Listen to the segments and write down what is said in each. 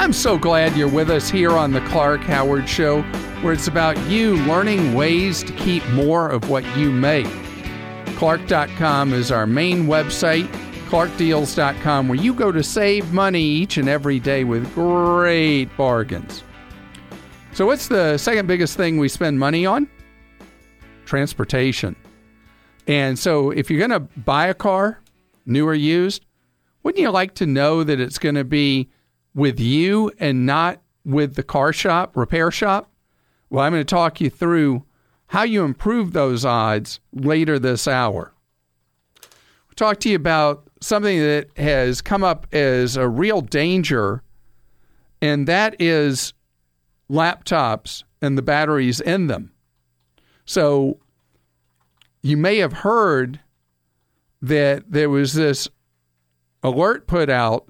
I'm so glad you're with us here on the Clark Howard Show, where it's about you learning ways to keep more of what you make. Clark.com is our main website, clarkdeals.com, where you go to save money each and every day with great bargains. So, what's the second biggest thing we spend money on? Transportation. And so, if you're going to buy a car, new or used, wouldn't you like to know that it's going to be with you and not with the car shop, repair shop? Well, I'm going to talk you through how you improve those odds later this hour. We'll talk to you about something that has come up as a real danger, and that is laptops and the batteries in them. So, you may have heard that there was this alert put out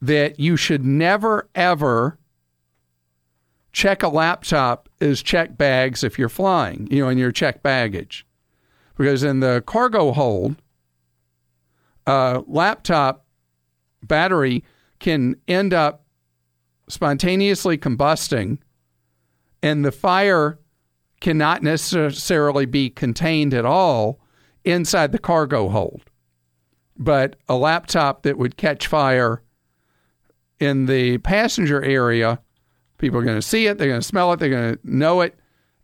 that you should never, ever check a laptop as check bags if you're flying, you know, in your check baggage. Because in the cargo hold, a laptop battery can end up spontaneously combusting, and the fire cannot necessarily be contained at all inside the cargo hold. But a laptop that would catch fire in the passenger area, people are going to see it, they're going to smell it, they're going to know it.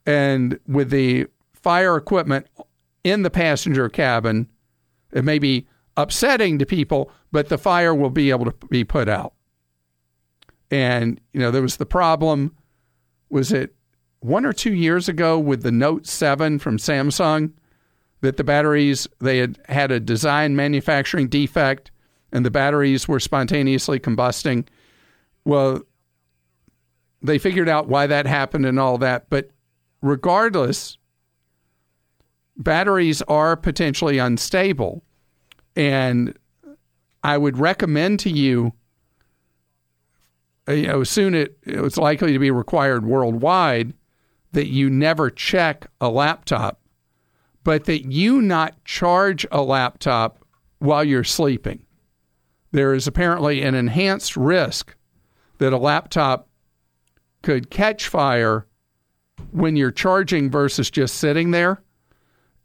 And with the fire equipment in the passenger cabin, it may be upsetting to people, but the fire will be able to be put out. And, you know, there was the problem was it one or two years ago with the Note 7 from Samsung that the batteries, they had had a design manufacturing defect and the batteries were spontaneously combusting. Well, they figured out why that happened and all that. But regardless, batteries are potentially unstable. And I would recommend to you, uh, you know, soon it, it's likely to be required worldwide that you never check a laptop, but that you not charge a laptop while you're sleeping there is apparently an enhanced risk that a laptop could catch fire when you're charging versus just sitting there.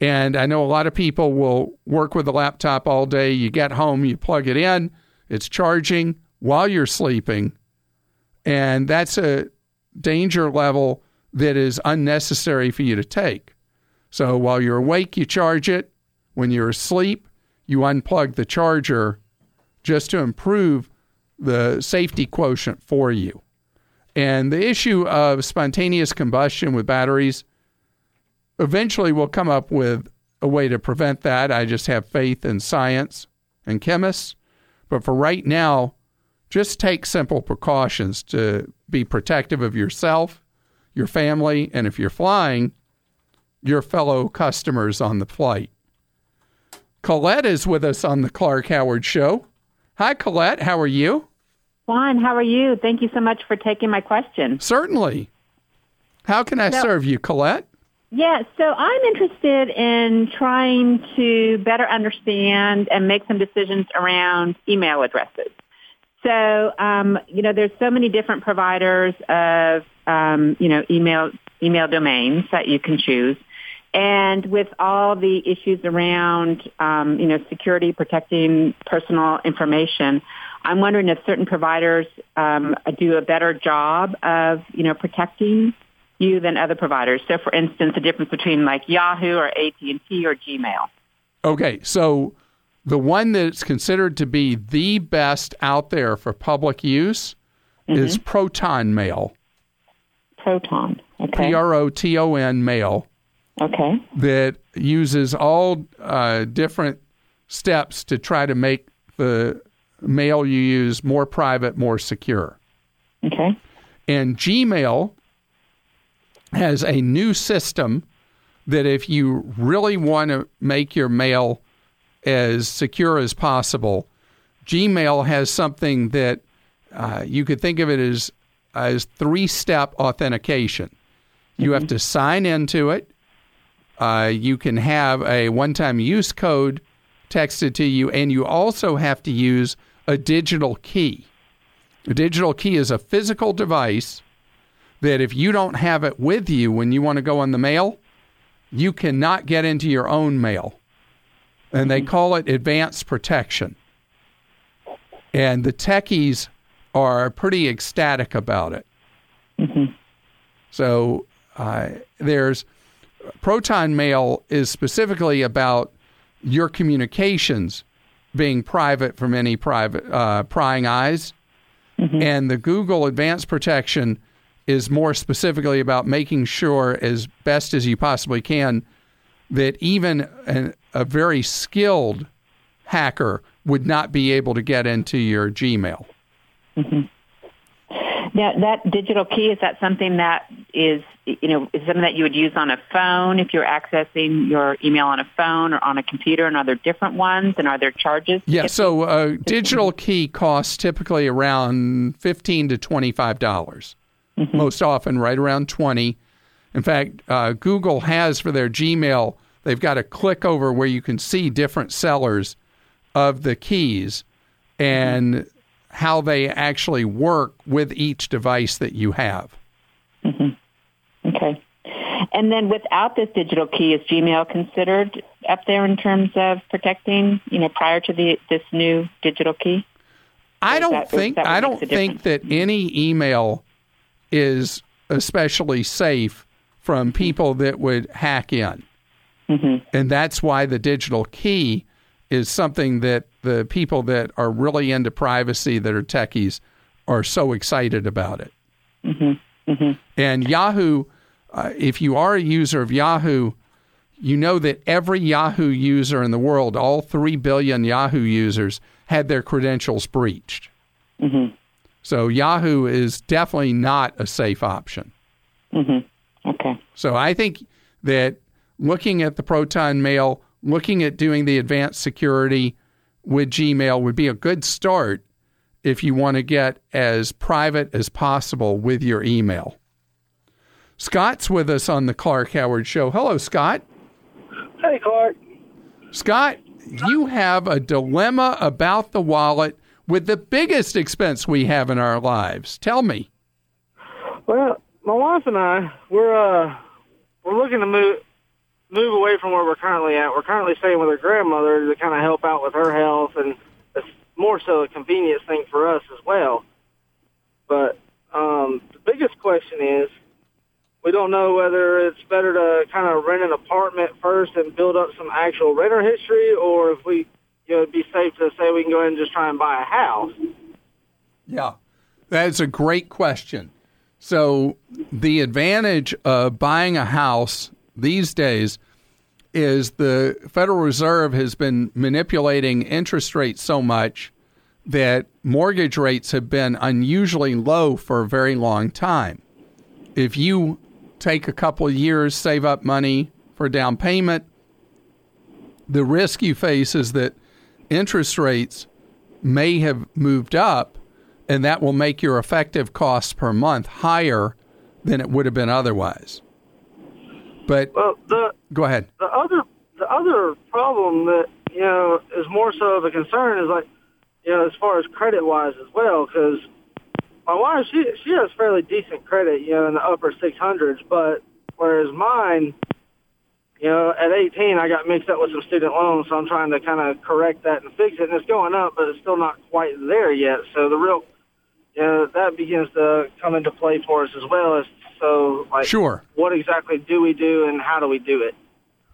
And I know a lot of people will work with a laptop all day. You get home, you plug it in, it's charging while you're sleeping. And that's a danger level that is unnecessary for you to take. So while you're awake, you charge it. When you're asleep, you unplug the charger just to improve the safety quotient for you. And the issue of spontaneous combustion with batteries, eventually we'll come up with a way to prevent that. I just have faith in science and chemists. But for right now, just take simple precautions to be protective of yourself, your family, and if you're flying, your fellow customers on the flight. Colette is with us on the Clark Howard Show. Hi, Colette. How are you? Fine. How are you? Thank you so much for taking my question. Certainly. How can I so, serve you, Colette? Yeah, so I'm interested in trying to better understand and make some decisions around email addresses. So, um, you know, there's so many different providers of, um, you know, email email domains that you can choose. And with all the issues around, um, you know, security, protecting personal information, I'm wondering if certain providers um, do a better job of, you know, protecting you than other providers. So, for instance, the difference between like Yahoo or AT&T or Gmail. Okay, so the one that's considered to be the best out there for public use mm-hmm. is Proton Mail. Proton. Okay. P R O T O N Mail. Okay. That uses all uh, different steps to try to make the mail you use more private, more secure. Okay. And Gmail has a new system that if you really want to make your mail as secure as possible, Gmail has something that uh, you could think of it as as three step authentication. You mm-hmm. have to sign into it. Uh, you can have a one time use code texted to you, and you also have to use a digital key. A digital key is a physical device that if you don't have it with you when you want to go on the mail, you cannot get into your own mail. And they call it advanced protection. And the techies are pretty ecstatic about it. So uh, there's Proton Mail is specifically about your communications being private from any private uh, prying eyes, and the Google Advanced Protection is more specifically about making sure, as best as you possibly can, that even an, a very skilled hacker would not be able to get into your Gmail. Now, that digital key, is that something that is, you know, is something that you would use on a phone if you're accessing your email on a phone or on a computer? And are there different ones? And are there charges? Yeah, so a uh, digital key costs typically around fifteen to twenty-five dollars. Mm-hmm. Most often, right around twenty. In fact, uh, Google has for their Gmail, they've got a click over where you can see different sellers of the keys mm-hmm. and how they actually work with each device that you have. Mm-hmm. Okay. And then without this digital key, is Gmail considered up there in terms of protecting, you know, prior to the this new digital key? I don't that- think I don't think that any email is especially safe from people that would hack in, mm-hmm. and that's why the digital key is something that the people that are really into privacy that are techies are so excited about it. Mm-hmm. Mm-hmm. And Yahoo, uh, if you are a user of Yahoo, you know that every Yahoo user in the world, all 3 billion Yahoo users, had their credentials breached. Mm-hmm. So Yahoo is definitely not a safe option. Okay. So I think that looking at the Proton Mail, looking at doing the advanced security with Gmail would be a good start if you want to get as private as possible with your email. Scott's with us on the Clark Howard Show. Hello, Scott. Hey, Clark. Scott, you have a dilemma about the wallet with the biggest expense we have in our lives. Tell me. Well, my wife and I, we're uh, we're looking to move move away from where we're currently at. We're currently staying with her grandmother to kind of help out with her health, and it's more so a convenience thing for us as well. But um, the biggest question is, we don't know whether it's better to kind of rent an apartment first and build up some actual renter history, or if we, you know, it'd be safe to say we can go ahead and just try and buy a house. Yeah, that's a great question. So, the advantage of buying a house these days is the Federal Reserve has been manipulating interest rates so much that mortgage rates have been unusually low for a very long time. If you take a couple of years, save up money for down payment, the risk you face is that interest rates may have moved up and that will make your effective costs per month higher than it would have been otherwise. But Well, the go ahead. the other the other problem that you know is more so of a concern is like you know as far as credit wise as well because my wife she she has fairly decent credit you know in the upper six hundreds but whereas mine you know at 18 I got mixed up with some student loans so I'm trying to kind of correct that and fix it and it's going up but it's still not quite there yet so the real you know that begins to come into play for us as well as so like Sure. what exactly do we do and how do we do it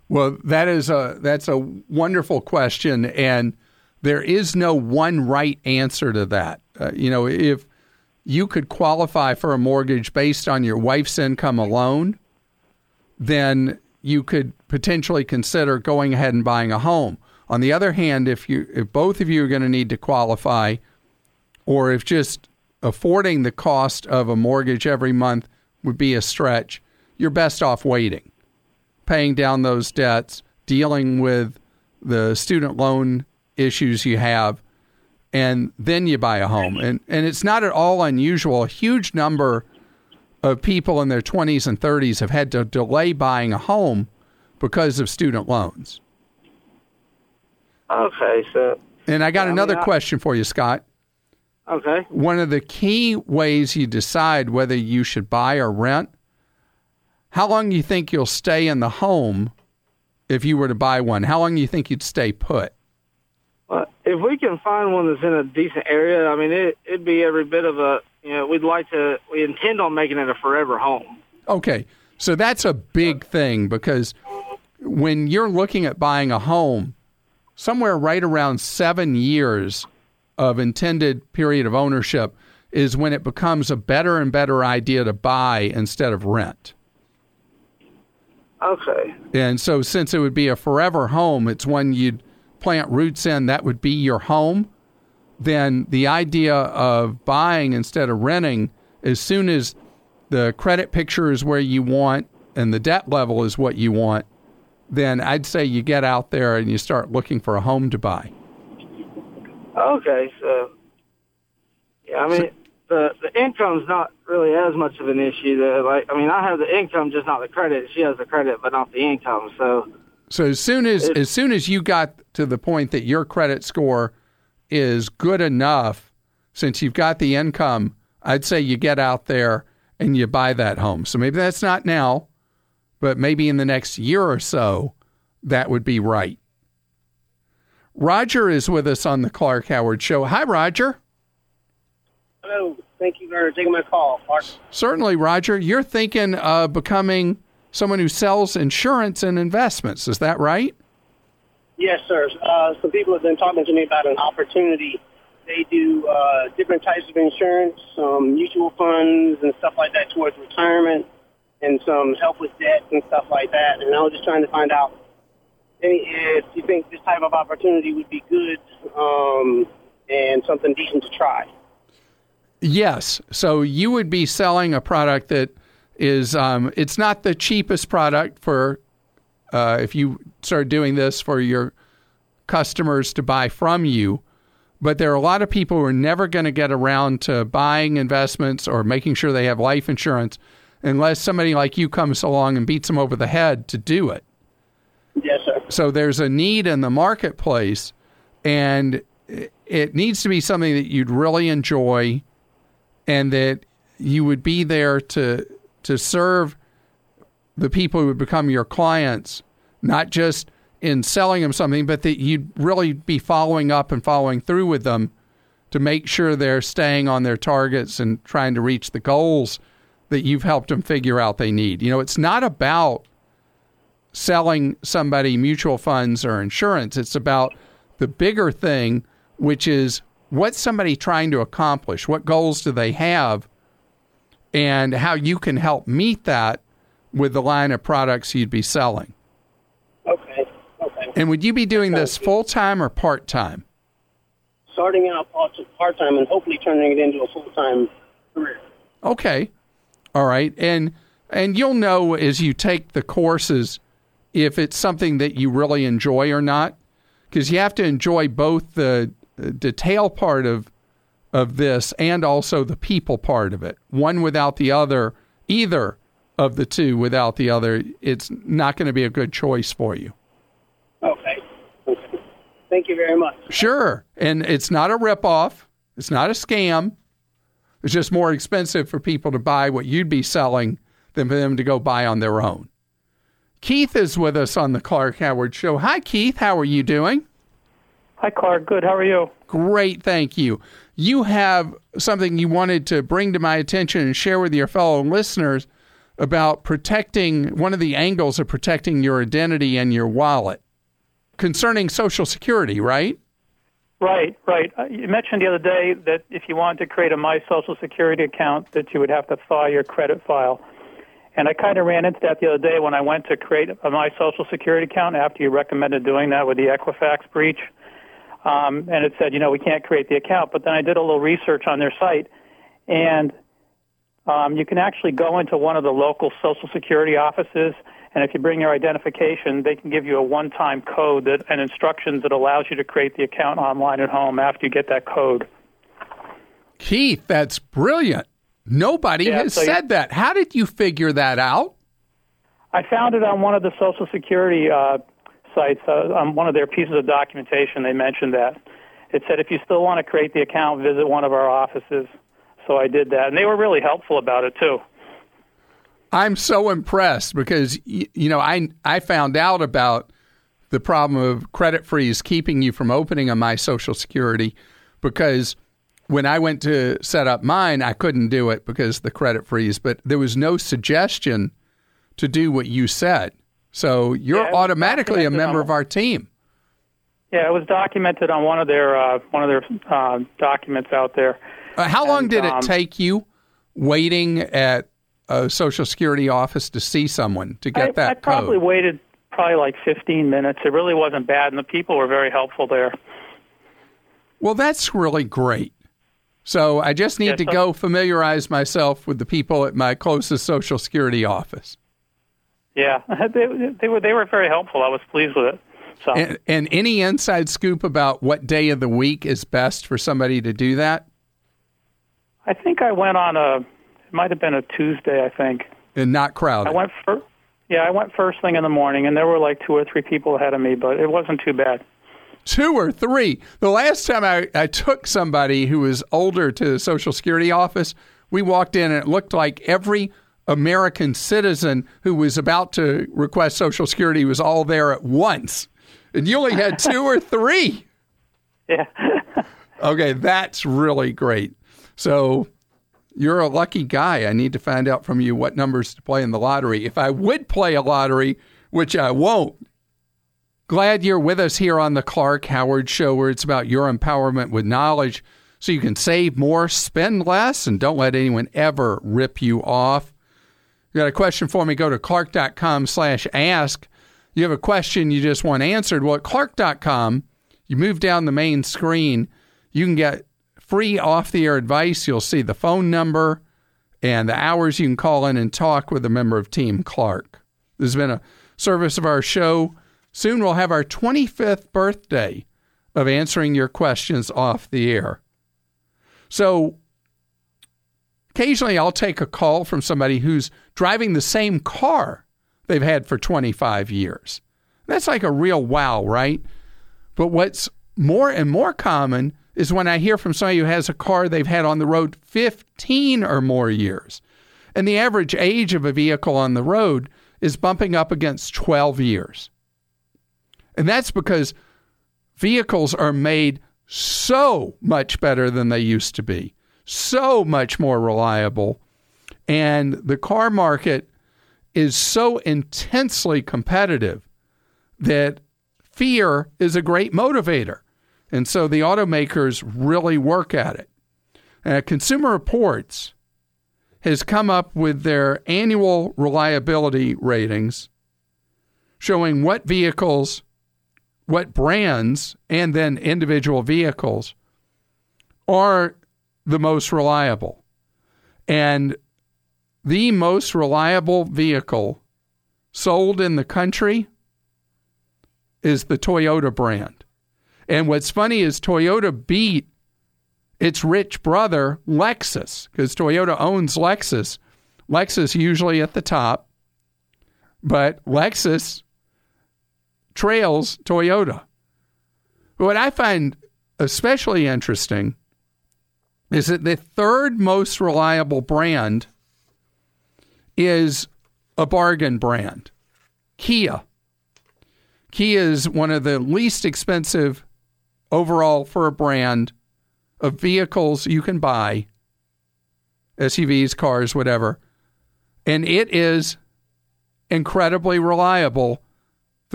Well, that is a that's a wonderful question, and there is no one right answer to that. Uh, you know, if you could qualify for a mortgage based on your wife's income alone, then you could potentially consider going ahead and buying a home. On the other hand, if you if both of you are going to need to qualify, or if just affording the cost of a mortgage every month would be a stretch, you're best off waiting paying down those debts, dealing with the student loan issues you have, and then you buy a home. And and it's not at all unusual. A huge number of people in their 20s and 30s have had to delay buying a home because of student loans. Okay, so And I got Yeah, I another mean, I- question for you, Scott. Okay. One of the key ways you decide whether you should buy or rent, how long do you think you'll stay in the home if you were to buy one? How long do you think you'd stay put? Well, if we can find one that's in a decent area, I mean, it, it'd be every bit of a, you know, we'd like to, we intend on making it a forever home. Okay. So that's a big thing because when you're looking at buying a home, somewhere right around seven years of intended period of ownership is when it becomes a better and better idea to buy instead of rent. Okay. And so, since it would be a forever home, it's when you'd plant roots in, that would be your home. Then the idea of buying instead of renting, as soon as the credit picture is where you want and the debt level is what you want, then I'd say you get out there and you start looking for a home to buy. Okay, so yeah, I mean the the income's not really as much of an issue. That like, I mean, I have the income, just not the credit. She has the credit, but not the income. So So as soon as It- as soon as you got to the point that your credit score is good enough, since you've got the income, I'd say you get out there and you buy that home. So maybe that's not now, but maybe in the next year or so, that would be right. Roger is with us on the Clark Howard Show. Hi, Roger. Hello. Thank you for taking my call, Mark. Certainly, Roger. You're thinking of becoming someone who sells insurance and investments. Is that right? Yes, sir. Uh, some people have been talking to me about an opportunity. They do uh, different types of insurance, some mutual funds and stuff like that towards retirement, and some help with debt and stuff like that. And I was just trying to find out if you think this type of opportunity would be good um, and something decent to try. Yes. So you would be selling a product that is, um, it's not the cheapest product for, uh, if you start doing this for your customers to buy from you. But there are a lot of people who are never going to get around to buying investments or making sure they have life insurance unless somebody like you comes along and beats them over the head to do it. So there's a need in the marketplace, and it needs to be something that you'd really enjoy, and that you would be there to to serve the people who would become your clients, not just in selling them something, but that you'd really be following up and following through with them to make sure they're staying on their targets and trying to reach the goals that you've helped them figure out they need. You know, it's not about selling somebody mutual funds or insurance. It's about the bigger thing, which is what's somebody trying to accomplish? What goals do they have? And how you can help meet that with the line of products you'd be selling. Okay. Okay. And would you be doing this full time or part time? Starting out part time and hopefully turning it into a full time career. Okay. All right. And and you'll know as you take the courses if it's something that you really enjoy or not because you have to enjoy both the detail part of of this and also the people part of it. One without the other, either of the two without the other, it's not going to be a good choice for you. Okay. okay. Thank you very much. Sure. And it's not a ripoff. It's not a scam. It's just more expensive for people to buy what you'd be selling than for them to go buy on their own. Keith is with us on the Clark Howard Show. Hi, Keith. How are you doing? Hi, Clark. Good. How are you? Great. Thank you. You have something you wanted to bring to my attention and share with your fellow listeners about protecting one of the angles of protecting your identity and your wallet concerning Social Security, right? Right, right. Uh, You mentioned the other day that if you wanted to create a My Social Security account, that you would have to file your credit file. And I kind of ran into that the other day when I went to create My Social Security account after you recommended doing that with the Equifax breach. Um, and it said, you know, we can't create the account. But then I did a little research on their site, and um, you can actually go into one of the local Social Security offices, and if you bring your identification, they can give you a one-time code that, and instructions that allows you to create the account online at home after you get that code. Keith, that's brilliant. Nobody Yeah, has so said that. How did you figure that out? I found it on one of the Social Security uh, sites, uh, on one of their pieces of documentation. They mentioned that. it said if you still want to create the account, visit one of our offices. So I did that, and they were really helpful about it too. I'm so impressed because you know I I found out about the problem of credit freeze keeping you from opening a my social security because when I went to set up mine I couldn't do it because the credit freeze but there was no suggestion to do what you said so you're Yeah, automatically a member on- of our team Yeah, it was documented on one of their uh, one of their uh, documents out there. Uh, how long And, did it um, take you waiting at a social security office to see someone to get I, that I probably code waited probably like 15 minutes. It really wasn't bad, and the people were very helpful there. Well, that's really great. So I just need Yeah, to so- go familiarize myself with the people at my closest Social Security office. Yeah, they, they were they were very helpful. I was pleased with it. So And, and any inside scoop about what day of the week is best for somebody to do that? I think I went on a it might have been a Tuesday. I think And not crowded. I went first. yeah I went first thing in the morning, and there were like two or three people ahead of me, but it wasn't too bad. Two or three. The last time I, I took somebody who was older to the Social Security office, we walked in and it looked like every American citizen who was about to request Social Security was all there at once. And you only had two or three. Yeah. Okay, that's really great. So you're a lucky guy. I need to find out from you what numbers to play in the lottery. If I would play a lottery, which I won't, glad you're with us here on the Clark Howard Show, where it's about your empowerment with knowledge so you can save more, spend less, and don't let anyone ever rip you off. You got a question for me? Go to clark.com slash ask. You have a question you just want answered. Well, at clark.com, you move down the main screen, you can get free off the air advice. You'll see the phone number and the hours you can call in and talk with a member of Team Clark. This has been a service of our show. Soon we'll have our 25th birthday of answering your questions off the air. So occasionally I'll take a call from somebody who's driving the same car they've had for 25 years. That's like a real wow, right? But what's more and more common is when I hear from somebody who has a car they've had on the road 15 or more years. And the average age of a vehicle on the road is bumping up against 12 years. And that's because vehicles are made so much better than they used to be, so much more reliable. And the car market is so intensely competitive that fear is a great motivator. And so the automakers really work at it. Uh, Consumer Reports has come up with their annual reliability ratings showing what vehicles, what brands, and then individual vehicles are the most reliable. And the most reliable vehicle sold in the country is the Toyota brand. And what's funny is Toyota beat its rich brother, Lexus, because Toyota owns Lexus. Lexus usually at the top, but Lexus trails Toyota. What I find especially interesting is that the third most reliable brand is a bargain brand, Kia. Kia is one of the least expensive overall for a brand of vehicles you can buy SUVs, cars, whatever. And it is incredibly reliable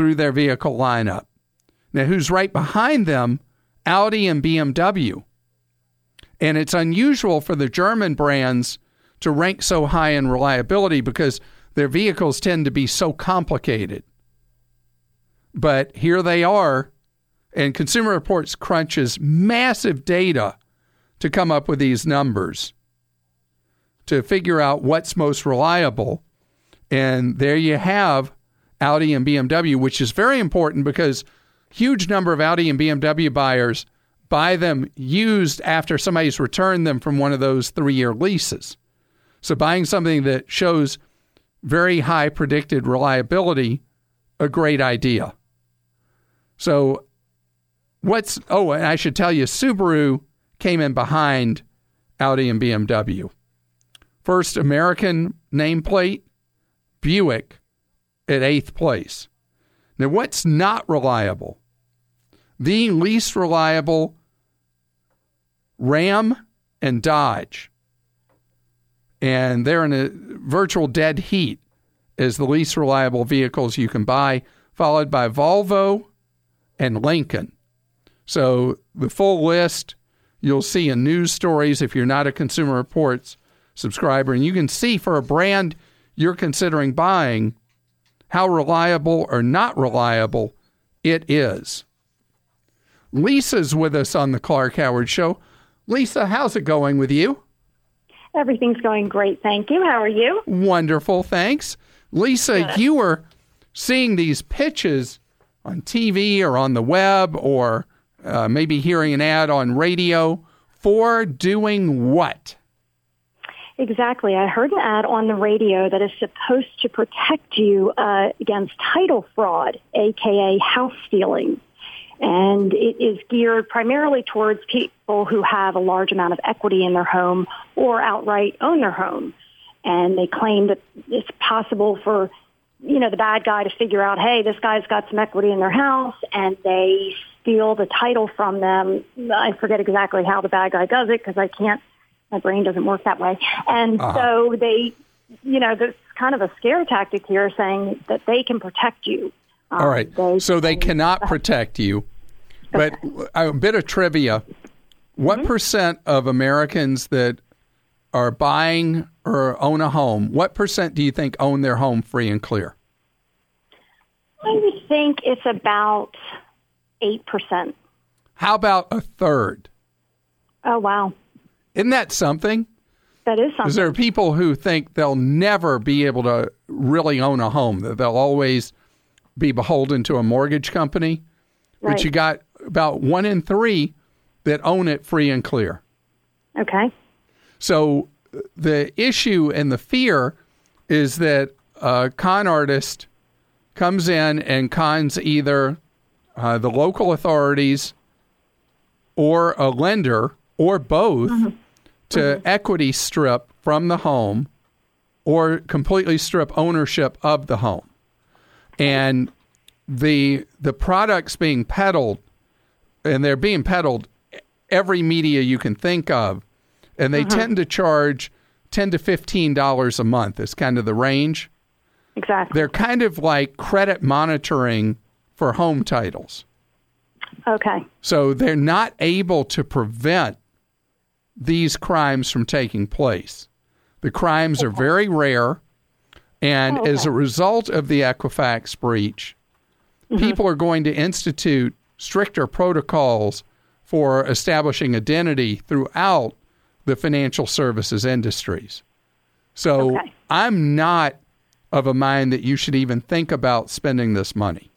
through their vehicle lineup. Now, who's right behind them? Audi and BMW. And it's unusual for the German brands to rank so high in reliability because their vehicles tend to be so complicated. But here they are, and Consumer Reports crunches massive data to come up with these numbers to figure out what's most reliable. And there you have Audi and BMW, which is very important because huge number of Audi and BMW buyers buy them used after somebody's returned them from one of those three-year leases. So buying something that shows very high predicted reliability, a great idea. So what's oh, and I should tell you, Subaru came in behind Audi and BMW. First American nameplate, Buick at eighth place. Now, what's not reliable? The least reliable Ram and Dodge. And they're in a virtual dead heat as the least reliable vehicles you can buy, followed by Volvo and Lincoln. So the full list you'll see in news stories if you're not a Consumer Reports subscriber. And you can see for a brand you're considering buying how reliable or not reliable it is. Lisa's with us on the Clark Howard Show. Lisa, how's it going with you? Everything's going great, thank you. How are you? Wonderful, thanks. Lisa, Good. you were seeing these pitches on TV or on the web or uh, maybe hearing an ad on radio for doing what? Exactly. I heard an ad on the radio that is supposed to protect you uh, against title fraud, aka house stealing. And it is geared primarily towards people who have a large amount of equity in their home or outright own their home. And they claim that it's possible for, you know, the bad guy to figure out, hey, this guy's got some equity in their house, and they steal the title from them. I forget exactly how the bad guy does it because I can't my brain doesn't work that way. And uh-huh. so they, you know, there's kind of a scare tactic here saying that they can protect you. Um, All right. They, so they cannot protect you. But a bit of trivia. What mm-hmm. percent of Americans that are buying or own a home, what percent do you think own their home free and clear? I would think it's about 8%. How about a third? Oh, wow. Isn't that something? That is something. Because there are people who think they'll never be able to really own a home, that they'll always be beholden to a mortgage company. Right. But you got about one in three that own it free and clear. Okay. So the issue and the fear is that a con artist comes in and cons either uh, the local authorities or a lender or both mm-hmm. to mm-hmm. equity strip from the home or completely strip ownership of the home. And the the products being peddled and they're being peddled every media you can think of and they mm-hmm. tend to charge 10 to 15 dollars a month is kind of the range. Exactly. They're kind of like credit monitoring for home titles. Okay. So they're not able to prevent these crimes from taking place. The crimes are very rare, and oh, okay. as a result of the Equifax breach, mm-hmm. people are going to institute stricter protocols for establishing identity throughout the financial services industries. So okay. I'm not of a mind that you should even think about spending this money.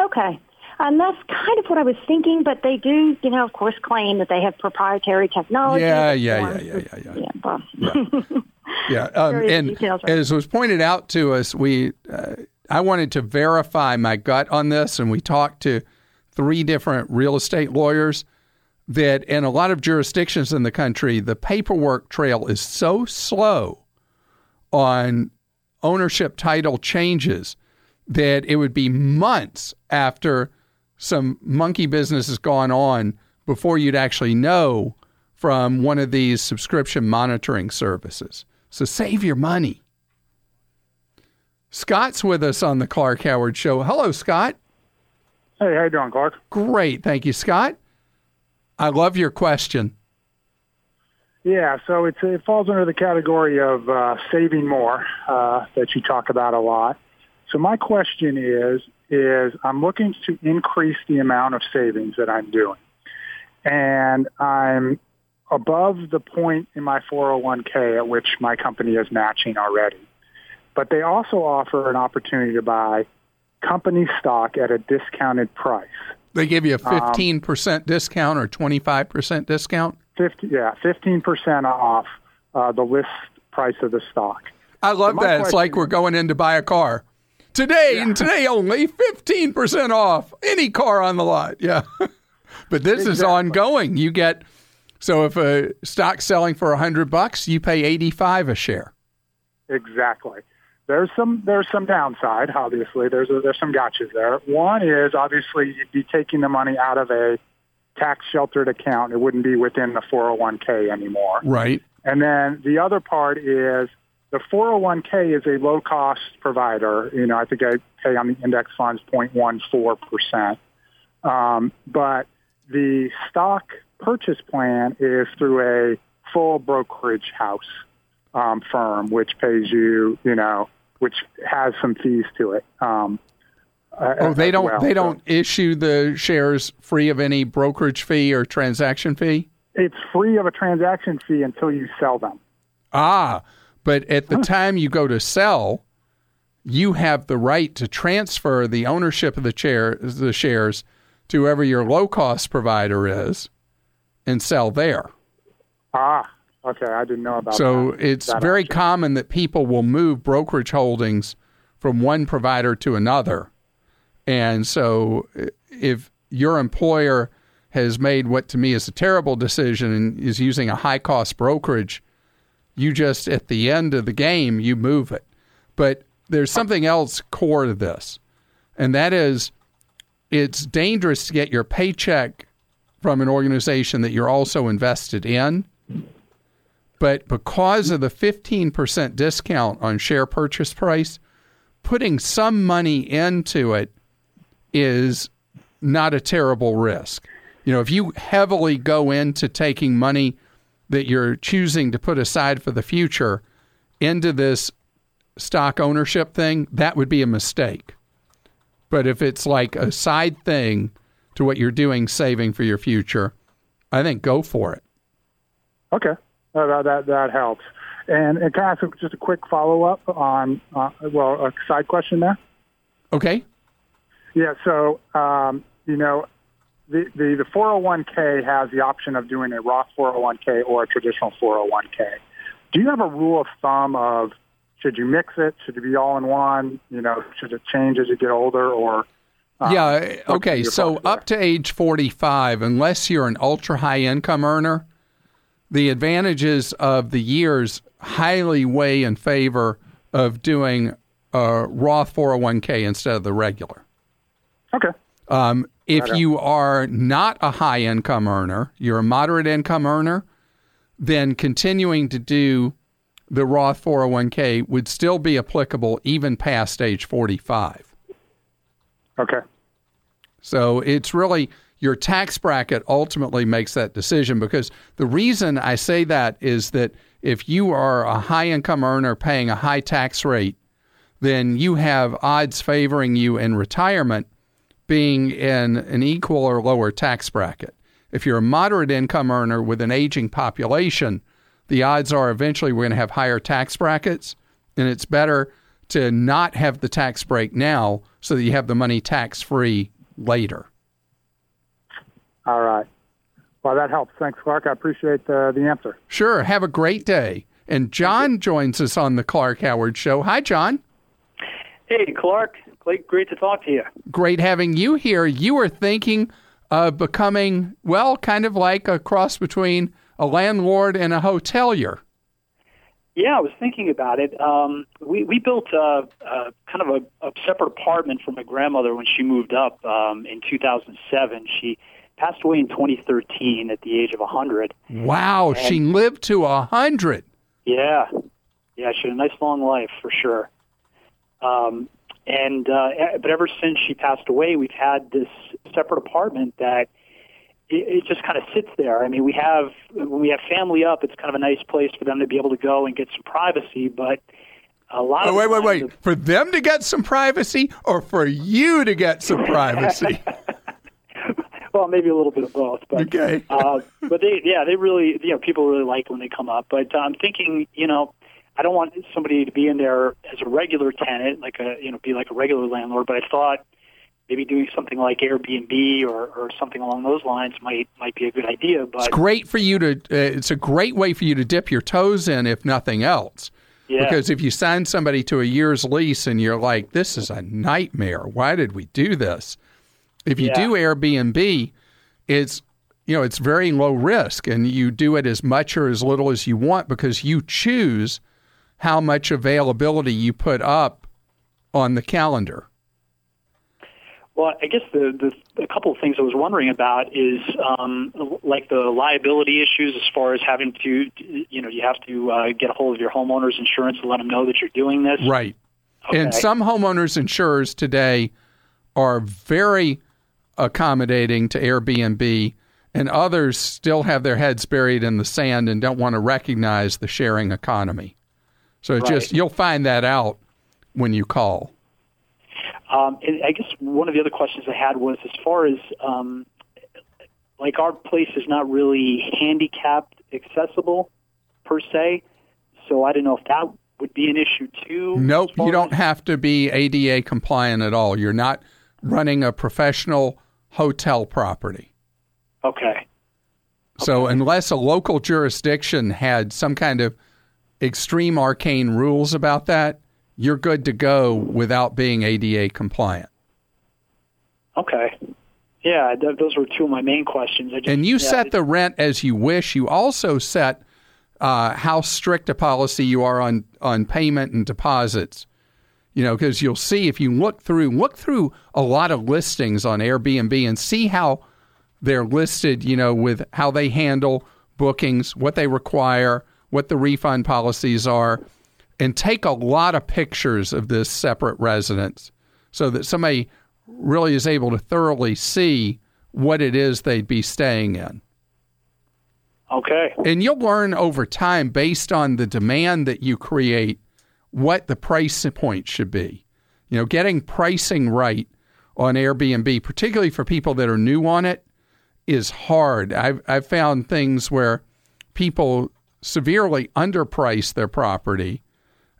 Okay. And that's kind of what I was thinking, but they do, you know, of course, claim that they have proprietary technology. Yeah, yeah, yeah, yeah, yeah, yeah. Yeah, well. yeah. yeah. Um, and details, right? as was pointed out to us, we uh, I wanted to verify my gut on this, and we talked to three different real estate lawyers that in a lot of jurisdictions in the country, the paperwork trail is so slow on ownership title changes that it would be months after some monkey business has gone on before you'd actually know from one of these subscription monitoring services. So save your money. Scott's with us on the Clark Howard Show. Hello, Scott. Hey, how you doing, Clark? Great, thank you, Scott. I love your question. Yeah, so it's, it falls under the category of uh, saving more uh, that you talk about a lot. So my question is, is I'm looking to increase the amount of savings that I'm doing. And I'm above the point in my 401k at which my company is matching already. But they also offer an opportunity to buy company stock at a discounted price. They give you a 15% um, discount or 25% discount? 50, yeah, 15% off uh, the list price of the stock. I love so that. It's like we're going in to buy a car. Today yeah. and today only, 15% off any car on the lot. Yeah. But this is ongoing. You get so if a stock's selling for a hundred bucks, you pay eighty five a share. Exactly. There's some there's some downside. Obviously, there's a, there's some gotchas there. One is obviously you'd be taking the money out of a tax sheltered account. It wouldn't be within the 401k anymore. Right. And then the other part is the 401k is a low cost provider. You know, I think I pay on the index funds 0.14 percent. Um, but the stock purchase plan is through a full brokerage house um, firm, which pays you, you know, which has some fees to it. Um, uh, Oh, they don't well. they So don't issue the shares free of any brokerage fee or transaction fee? it's free of a transaction fee until you sell them. Ah, but at the time you go to sell, you have the right to transfer the ownership of the chair the shares to whoever your low cost provider is and sell there. Ah, okay, I didn't know about So that. So it's that very option. common that people will move brokerage holdings from one provider to another. And so if your employer has made what to me is a terrible decision and is using a high cost brokerage, you just at the end of the game you move it. But there's something else core to this. And that is it's dangerous to get your paycheck from an organization that you're also invested in. But because of the 15% discount on share purchase price, putting some money into it is not a terrible risk. You know, if you heavily go into taking money that you're choosing to put aside for the future into this stock ownership thing, that would be a mistake. But if it's like a side thing to what you're doing saving for your future, I think go for it. Okay, uh, that, that helps. And, and can I ask just a quick follow up on uh, well a side question there? Okay? Yeah. So um, you know, the the the 401k has the option of doing a Roth 401k or a traditional 401k. Do you have a rule of thumb of should you mix it? Should it be all in one? You know, should it change as you get older or? uh, yeah. Okay. So up to age 45, unless you're an ultra high income earner, the advantages of the years highly weigh in favor of doing a Roth 401k instead of the regular. Okay. Um, if you are not a high income earner, you're a moderate income earner, then continuing to do the Roth 401k would still be applicable even past age 45. Okay. So it's really your tax bracket ultimately makes that decision because the reason I say that is that if you are a high income earner paying a high tax rate, then you have odds favoring you in retirement being in an equal or lower tax bracket. If you're a moderate income earner with an aging population, the odds are eventually we're going to have higher tax brackets, and it's better to not have the tax break now so that you have the money tax free later. All right. Well, that helps. Thanks, Clark. I appreciate the the answer. Sure, have a great day. And John joins us on the Clark Howard Show. Hi, John. Hey, Clark. Great, great to talk to you. Great having you here. You were thinking of becoming, well, kind of like a cross between a landlord and a hotelier. Yeah, I was thinking about it. Um, we we built a, uh, kind of a, a separate apartment for my grandmother when she moved up um, in 2007. She passed away in 2013 at the age of 100. Wow, she lived to hundred. Yeah, yeah, she had a nice long life for sure. Um, and uh, but ever since she passed away, we've had this separate apartment that it, it just kind of sits there. I mean, we have when we have family up, it's kind of a nice place for them to be able to go and get some privacy. But a lot Oh, of wait, wait, wait. the- For them to get some privacy or for you to get some privacy? well, maybe a little bit of both. But Okay. uh, but they, yeah, they really, you know, people really like when they come up. But I'm thinking, you know, I don't want somebody to be in there as a regular tenant, like a, you know, be like a regular landlord. But I thought maybe doing something like Airbnb or, or something along those lines might might be a good idea. But It's great for you to. Uh, it's a great way for you to dip your toes in, if nothing else. yeah, Because if you sign somebody to a year's lease and you're like, "This is a nightmare. Why did we do this?" If you Yeah. do Airbnb, it's you know it's very low risk, and you do it as much or as little as you want because you choose how much availability you put up on the calendar. Well, I guess the, the a couple of things I was wondering about is um, like the liability issues as far as having to, you know, you have to uh, get a hold of your homeowner's insurance and let them know that you're doing this. Right. Okay. And some homeowners insurers today are very accommodating to Airbnb, and others still have their heads buried in the sand and don't want to recognize the sharing economy. So Right. just you'll find that out when you call. Um, and I guess one of the other questions I had was as far as um, like our place is not really handicapped accessible per se, so I don't know if that would be an issue too. Nope, you don't as- have to be ADA compliant at all. You're not running a professional hotel property. Okay. So unless a local jurisdiction had some kind of extreme arcane rules about that, you're good to go without being ADA compliant. Okay. Yeah, th- those were two of my main questions. Just, And you yeah, set the rent as you wish. You also set uh, how strict a policy you are on on payment and deposits. You know, because you'll see if you look through look through a lot of listings on Airbnb and see how they're listed. You know, with how they handle bookings, what they require, what the refund policies are, and take a lot of pictures of this separate residence so that somebody really is able to thoroughly see what it is they'd be staying in. Okay. And you'll learn over time based on the demand that you create what the price point should be. You know, getting pricing right on Airbnb, particularly for people that are new on it, is hard. I've, I've found things where people severely underprice their property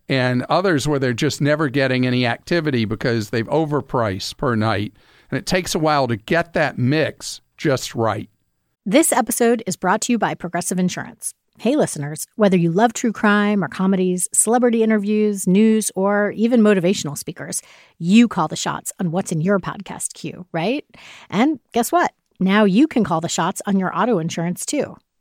and others where they're just never getting any activity because they've overpriced per night. And it takes a while to get that mix just right. This episode is brought to you by Progressive Insurance. Hey, listeners, whether you love true crime or comedies, celebrity interviews, news, or even motivational speakers, you call the shots on what's in your podcast queue, right? And guess what? Now you can call the shots on your auto insurance too.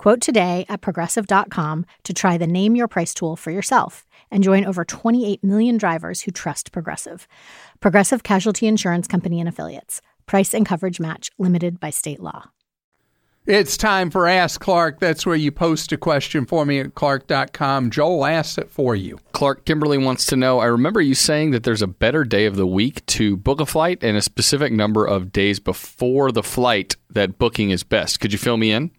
Quote today at progressive.com to try the Name Your Price tool for yourself and join over 28 million drivers who trust Progressive. Progressive Casualty Insurance Company and Affiliates. Price and coverage match limited by state law. It's time for Ask Clark. That's where you post a question for me at clark.com. Joel asks it for you. Clark Kimberly wants to know I remember you saying that there's a better day of the week to book a flight and a specific number of days before the flight that booking is best. Could you fill me in?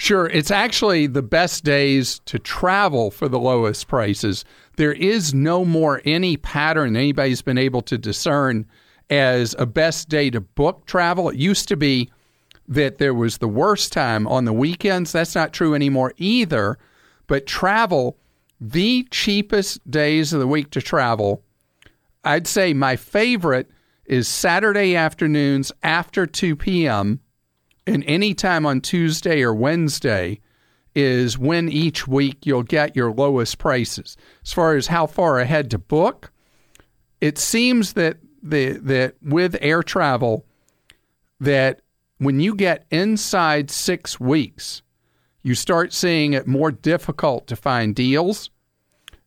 Sure, it's actually the best days to travel for the lowest prices. There is no more any pattern anybody's been able to discern as a best day to book travel. It used to be that there was the worst time on the weekends. That's not true anymore either. But travel, the cheapest days of the week to travel, I'd say my favorite is Saturday afternoons after 2 p.m. and any time on Tuesday or Wednesday is when each week you'll get your lowest prices. As far as how far ahead to book, it seems that the that with air travel that when you get inside 6 weeks, you start seeing it more difficult to find deals.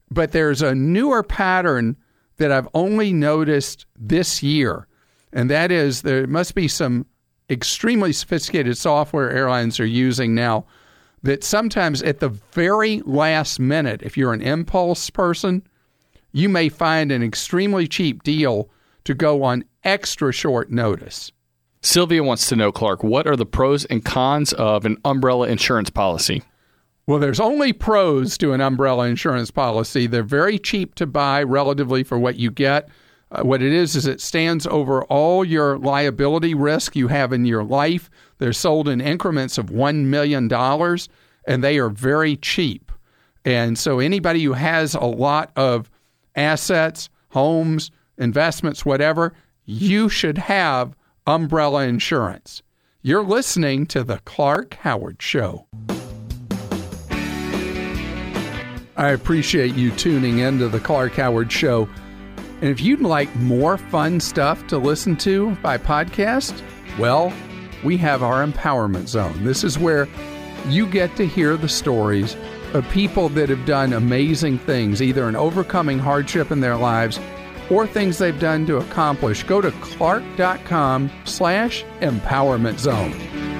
But there's a newer pattern that I've only noticed this year, and that is there must be some extremely sophisticated software airlines are using now that sometimes at the very last minute, if you're an impulse person, you may find an extremely cheap deal to go on extra short notice. Sylvia wants to know, Clark, what are the pros and cons of an umbrella insurance policy? Well, there's only pros to an umbrella insurance policy. They're very cheap to buy relatively for what you get. Uh, what it is is it stands over all your liability risk you have in your life. They're sold in increments of $1 million, and they are very cheap. And so anybody who has a lot of assets, homes, investments, whatever, you should have umbrella insurance. You're listening to The Clark Howard Show. I appreciate you tuning into The Clark Howard Show. And if you'd like more fun stuff to listen to by podcast, well, we have our Empowerment Zone. This is where you get to hear the stories of people that have done amazing things, either in overcoming hardship in their lives or things they've done to accomplish. Go to clark.com slash empowerment zone.